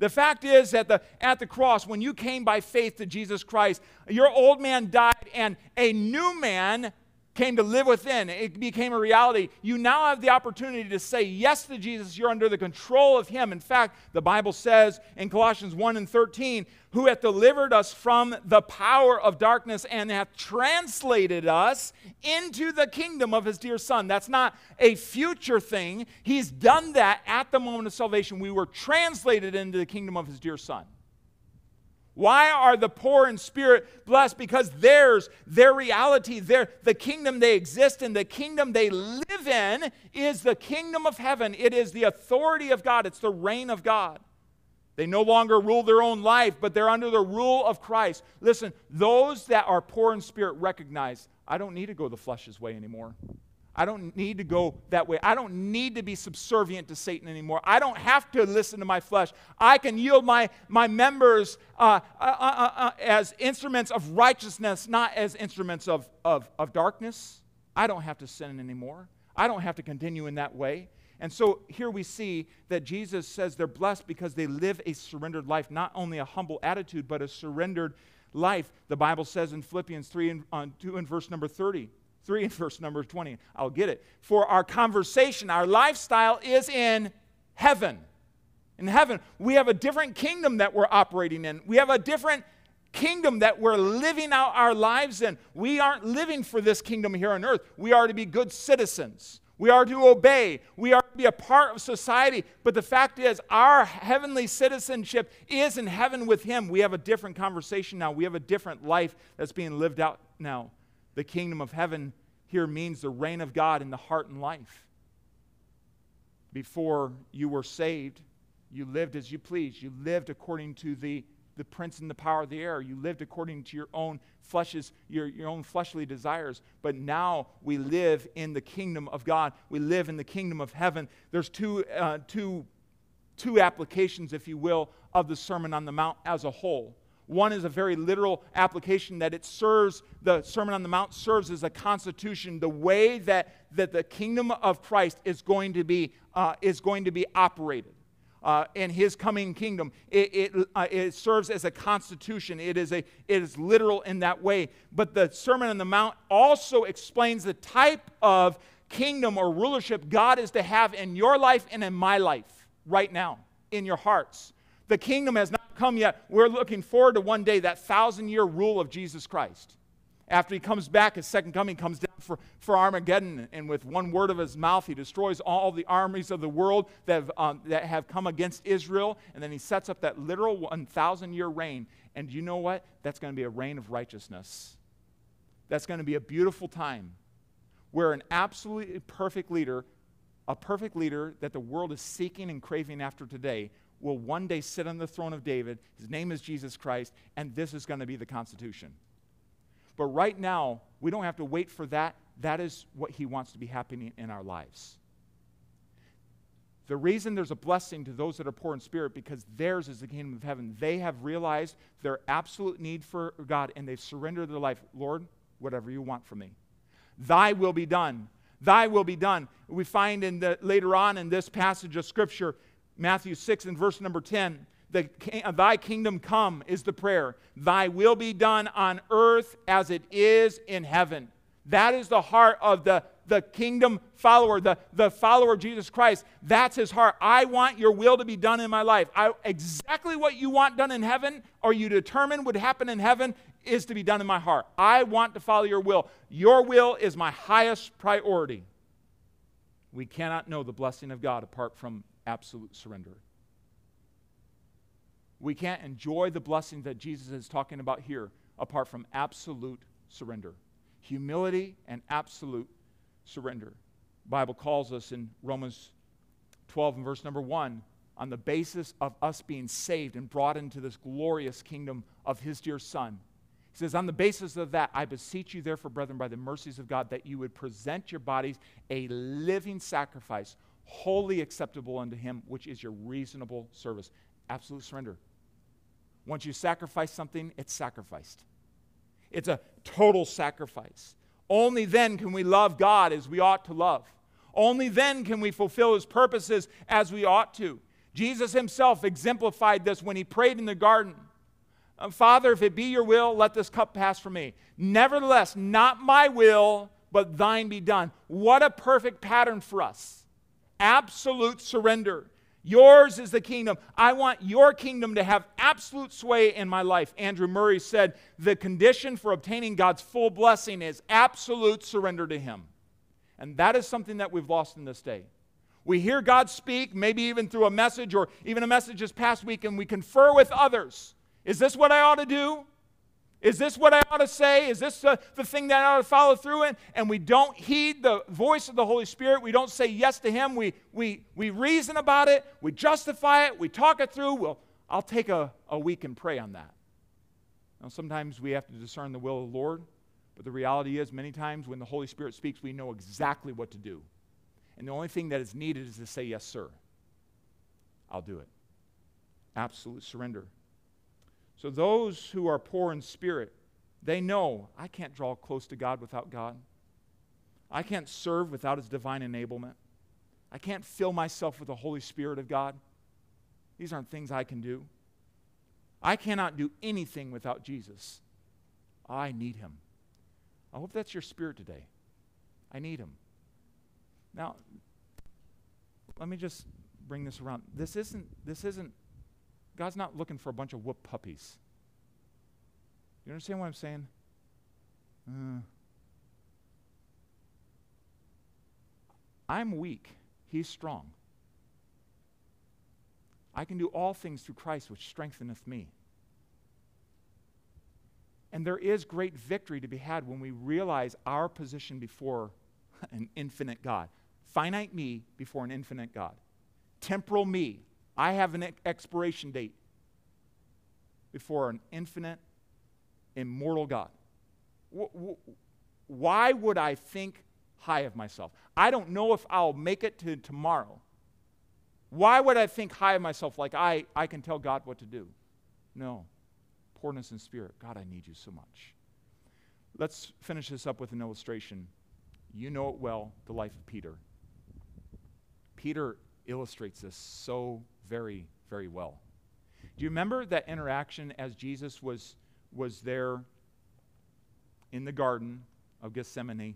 The fact is that the, at the cross, when you came by faith to Jesus Christ, your old man died and a new man came to live within. It became a reality. You now have the opportunity to say yes to Jesus. You're under the control of Him. In fact, the Bible says in Colossians 1 and 13, who hath delivered us from the power of darkness and hath translated us into the kingdom of His dear Son. That's not a future thing. He's done that at the moment of salvation. We were translated into the kingdom of His dear Son. Why are the poor in spirit blessed? Because theirs, their reality, their, the kingdom they exist in, the kingdom they live in, is the kingdom of heaven. It is the authority of God, it's the reign of God. They no longer rule their own life, but they're under the rule of Christ. Listen, those that are poor in spirit recognize I don't need to go the flesh's way anymore. I don't need to go that way. I don't need to be subservient to Satan anymore. I don't have to listen to my flesh. I can yield my, my members uh, uh, uh, uh, uh as instruments of righteousness, not as instruments of, of, of darkness. I don't have to sin anymore. I don't have to continue in that way. And so here we see that Jesus says they're blessed because they live a surrendered life, not only a humble attitude, but a surrendered life. The Bible says in Philippians 3 and, uh, 2 and verse number 30 3 and verse number 20. I'll get it. For our conversation, our lifestyle is in heaven. In heaven, we have a different kingdom that we're operating in. We have a different kingdom that we're living out our lives in. We aren't living for this kingdom here on earth. We are to be good citizens. We are to obey. We are to be a part of society. But the fact is, our heavenly citizenship is in heaven with Him. We have a different conversation now. We have a different life that's being lived out now. The kingdom of heaven here means the reign of God in the heart and life. Before you were saved, you lived as you pleased. You lived according to the, the prince and the power of the air. You lived according to your own flesh's, your, your own fleshly desires. But now we live in the kingdom of God. We live in the kingdom of heaven. There's two, uh, two, two applications, if you will, of the Sermon on the Mount as a whole. One is a very literal application that it serves, the Sermon on the Mount serves as a constitution, the way that, that the kingdom of Christ is going to be, uh, is going to be operated. Uh, in his coming kingdom. It, it, uh, it, serves as a constitution. It is, a, it is literal in that way. But the Sermon on the Mount also explains the type of kingdom or rulership God is to have in your life and in my life right now, in your hearts. The kingdom has not come yet. We're looking forward to one day that thousand year rule of Jesus Christ. After he comes back, his second coming comes down for, for Armageddon, and with one word of his mouth, he destroys all the armies of the world that have, um, that have come against Israel, and then he sets up that literal 1,000 year reign. And you know what? That's going to be a reign of righteousness. That's going to be a beautiful time where an absolutely perfect leader, a perfect leader that the world is seeking and craving after today, will one day sit on the throne of David. His name is Jesus Christ, and this is going to be the Constitution. But right now, we don't have to wait for that. That is what He wants to be happening in our lives. The reason there's a blessing to those that are poor in spirit because theirs is the kingdom of heaven. They have realized their absolute need for God and they've surrendered their life. Lord, whatever you want from me. Thy will be done. Thy will be done. We find in the later on in this passage of scripture, Matthew 6 and verse number 10, the, thy kingdom come is the prayer. Thy will be done on earth as it is in heaven. That is the heart of the, the kingdom follower, the, the follower of Jesus Christ. That's his heart. I want your will to be done in my life. I, exactly what you want done in heaven, or you determine would happen in heaven, is to be done in my heart. I want to follow your will. Your will is my highest priority. We cannot know the blessing of God apart from absolute surrender. We can't enjoy the blessing that Jesus is talking about here apart from absolute surrender. Humility and absolute surrender. The Bible calls us in Romans 12 and verse number 1 on the basis of us being saved and brought into this glorious kingdom of his dear son he says, On the basis of that, I beseech you, therefore, brethren, by the mercies of God, that you would present your bodies a living sacrifice, wholly acceptable unto Him, which is your reasonable service. Absolute surrender. Once you sacrifice something, it's sacrificed. It's a total sacrifice. Only then can we love God as we ought to love. Only then can we fulfill His purposes as we ought to. Jesus Himself exemplified this when He prayed in the garden. Uh, Father, if it be your will, let this cup pass from me. Nevertheless, not my will, but thine be done. What a perfect pattern for us. Absolute surrender. Yours is the kingdom. I want your kingdom to have absolute sway in my life. Andrew Murray said the condition for obtaining God's full blessing is absolute surrender to Him. And that is something that we've lost in this day. We hear God speak, maybe even through a message or even a message this past week, and we confer with others. Is this what I ought to do? Is this what I ought to say? Is this the, the thing that I ought to follow through in? And we don't heed the voice of the Holy Spirit. We don't say yes to Him. We, we, we reason about it. We justify it. We talk it through. Well, I'll take a, a week and pray on that. Now, sometimes we have to discern the will of the Lord, but the reality is, many times when the Holy Spirit speaks, we know exactly what to do. And the only thing that is needed is to say, Yes, sir. I'll do it. Absolute surrender. So those who are poor in spirit, they know I can't draw close to God without God. I can't serve without His divine enablement. I can't fill myself with the Holy Spirit of God. These aren't things I can do. I cannot do anything without Jesus. I need Him. I hope that's your spirit today. I need Him. Now, let me just bring this around. This isn't, this isn't God's not looking for a bunch of whoop puppies. You understand what I'm saying? Uh, I'm weak. He's strong. I can do all things through Christ, which strengtheneth me. And there is great victory to be had when we realize our position before an infinite God. Finite me before an infinite God. Temporal me I have an expiration date before an infinite, immortal God. Why would I think high of myself? I don't know if I'll make it to tomorrow. Why would I think high of myself like I, I can tell God what to do? No. Poorness in spirit. God, I need you so much. Let's finish this up with an illustration. You know it well, the life of Peter. Peter illustrates this so very, very well. Do you remember that interaction as Jesus was, was there in the Garden of Gethsemane?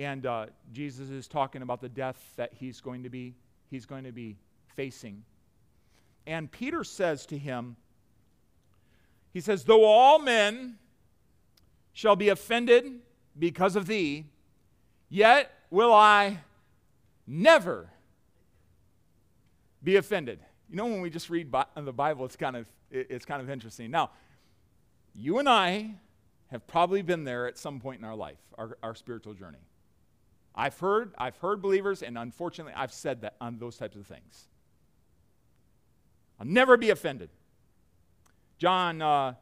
And uh, Jesus is talking about the death that he's going to be, he's going to be facing. And Peter says to him, he says, Though all men shall be offended because of thee, yet will I never be offended. You know, when we just read the Bible, it's kind of, it's kind of interesting. Now, you and I have probably been there at some point in our life, our, our spiritual journey. I've heard, I've heard believers, and unfortunately, I've said that on those types of things. I'll never be offended. John uh,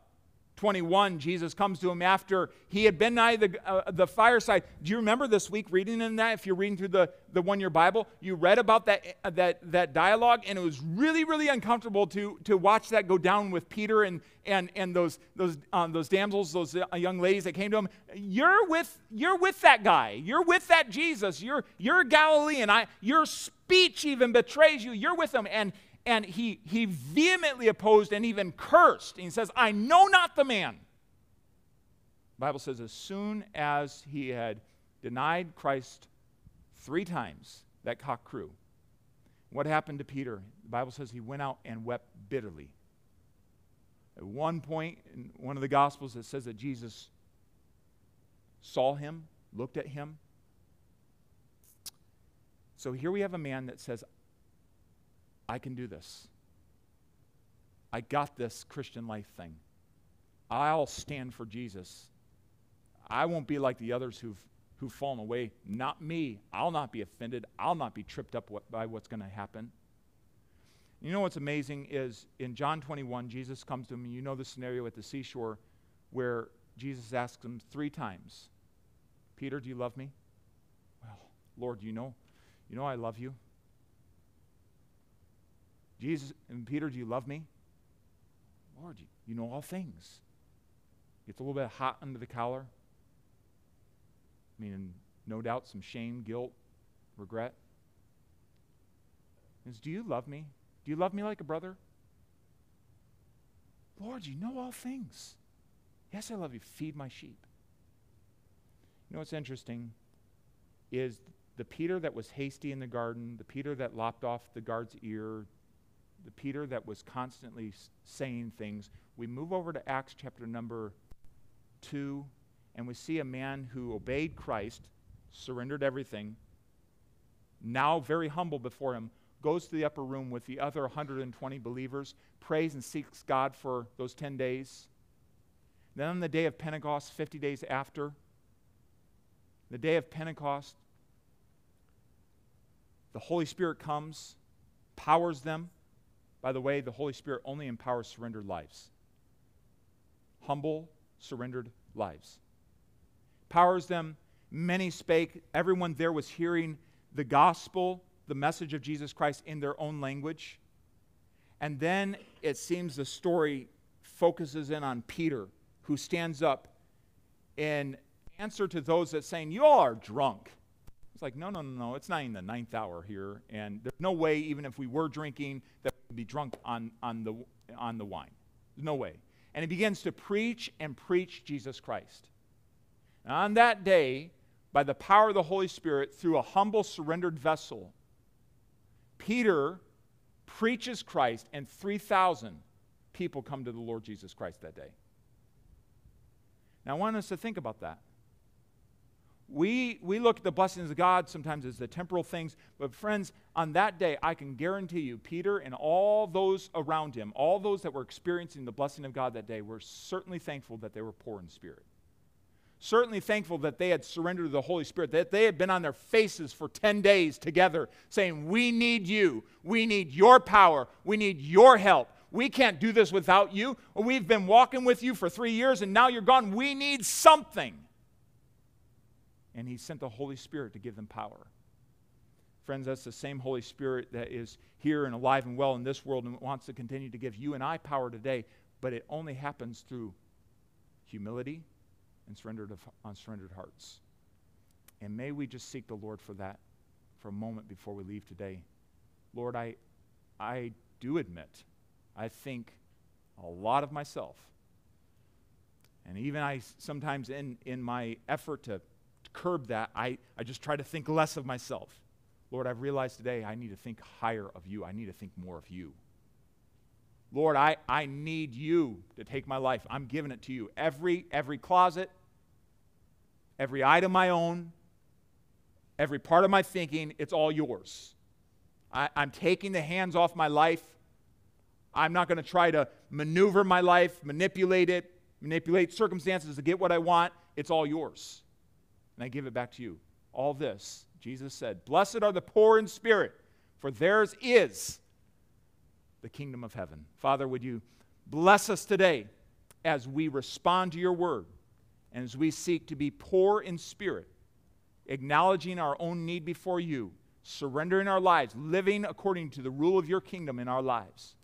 21, Jesus comes to him after he had been nigh the, uh, the fireside. Do you remember this week reading in that? If you're reading through the, the one year Bible, you read about that, uh, that, that dialogue, and it was really, really uncomfortable to, to watch that go down with Peter and, and, and those, those, um, those damsels, those uh, young ladies that came to him. You're with, you're with that guy. You're with that Jesus. You're, you're Galilean. I, your speech even betrays you. You're with him. And, and he, he vehemently opposed and even cursed. And he says, I know not the man. The Bible says, as soon as he had denied Christ three times, that cock crew. What happened to Peter? The Bible says he went out and wept bitterly. At one point in one of the Gospels, it says that Jesus saw him, looked at him. So here we have a man that says, I can do this. I got this Christian life thing. I'll stand for Jesus. I won't be like the others who've, who've fallen away. Not me. I'll not be offended. I'll not be tripped up what, by what's going to happen. You know what's amazing is in John 21, Jesus comes to him, you know the scenario at the seashore where Jesus asks him three times, Peter, do you love me? Well, Lord, you know, you know I love you. Jesus and Peter, do you love me? Lord, you, you know all things. Gets a little bit hot under the collar. I mean, no doubt some shame, guilt, regret. Is, do you love me? Do you love me like a brother? Lord, you know all things. Yes, I love you. Feed my sheep. You know what's interesting is the Peter that was hasty in the garden, the Peter that lopped off the guard's ear, the Peter that was constantly saying things. We move over to Acts chapter number 2, and we see a man who obeyed Christ, surrendered everything, now very humble before him, goes to the upper room with the other 120 believers, prays and seeks God for those 10 days. Then on the day of Pentecost, 50 days after, the day of Pentecost, the Holy Spirit comes, powers them, by the way, the Holy Spirit only empowers surrendered lives. Humble, surrendered lives. Powers them. Many spake. Everyone there was hearing the gospel, the message of Jesus Christ in their own language. And then it seems the story focuses in on Peter, who stands up in answer to those that saying, You all are drunk. It's like, no, no, no, no. It's not even the ninth hour here. And there's no way, even if we were drinking, that be drunk on, on, the, on the wine. No way. And he begins to preach and preach Jesus Christ. And on that day, by the power of the Holy Spirit, through a humble, surrendered vessel, Peter preaches Christ, and 3,000 people come to the Lord Jesus Christ that day. Now, I want us to think about that. We, we look at the blessings of God sometimes as the temporal things, but friends, on that day, I can guarantee you, Peter and all those around him, all those that were experiencing the blessing of God that day, were certainly thankful that they were poor in spirit. Certainly thankful that they had surrendered to the Holy Spirit, that they had been on their faces for 10 days together saying, We need you. We need your power. We need your help. We can't do this without you. We've been walking with you for three years and now you're gone. We need something and He sent the Holy Spirit to give them power. Friends, that's the same Holy Spirit that is here and alive and well in this world and wants to continue to give you and I power today, but it only happens through humility and surrendered of, unsurrendered hearts. And may we just seek the Lord for that for a moment before we leave today. Lord, I, I do admit, I think a lot of myself. And even I sometimes, in, in my effort to curb that, I, I just try to think less of myself. Lord, I've realized today I need to think higher of you. I need to think more of you. Lord, I, I need you to take my life. I'm giving it to you. Every, every closet, every item I own, every part of my thinking, it's all yours. I, I'm taking the hands off my life. I'm not going to try to maneuver my life, manipulate it, manipulate circumstances to get what I want. It's all yours and I give it back to you. All this, Jesus said, Blessed are the poor in spirit, for theirs is the kingdom of heaven. Father, would you bless us today as we respond to your word and as we seek to be poor in spirit, acknowledging our own need before you, surrendering our lives, living according to the rule of your kingdom in our lives.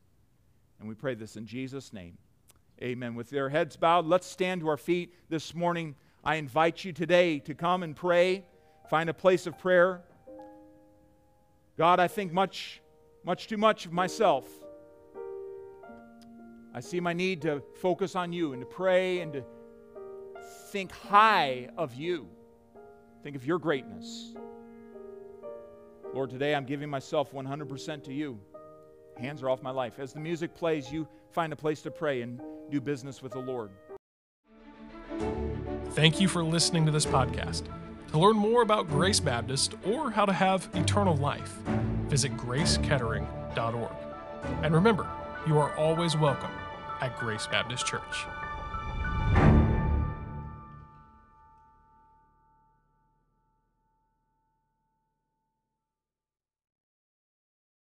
And we pray this in Jesus' name. Amen. With their heads bowed, let's stand to our feet this morning. I invite you today to come and pray, find a place of prayer. God, I think much, much too much of myself. I see my need to focus on you and to pray and to think high of you. Think of your greatness. Lord, today I'm giving myself 100% to you. Hands are off my life. As the music plays, you find a place to pray and do business with the Lord. Thank you for listening to this podcast. To learn more about Grace Baptist or how to have eternal life, visit gracekettering.org. And remember, you are always welcome at Grace Baptist Church.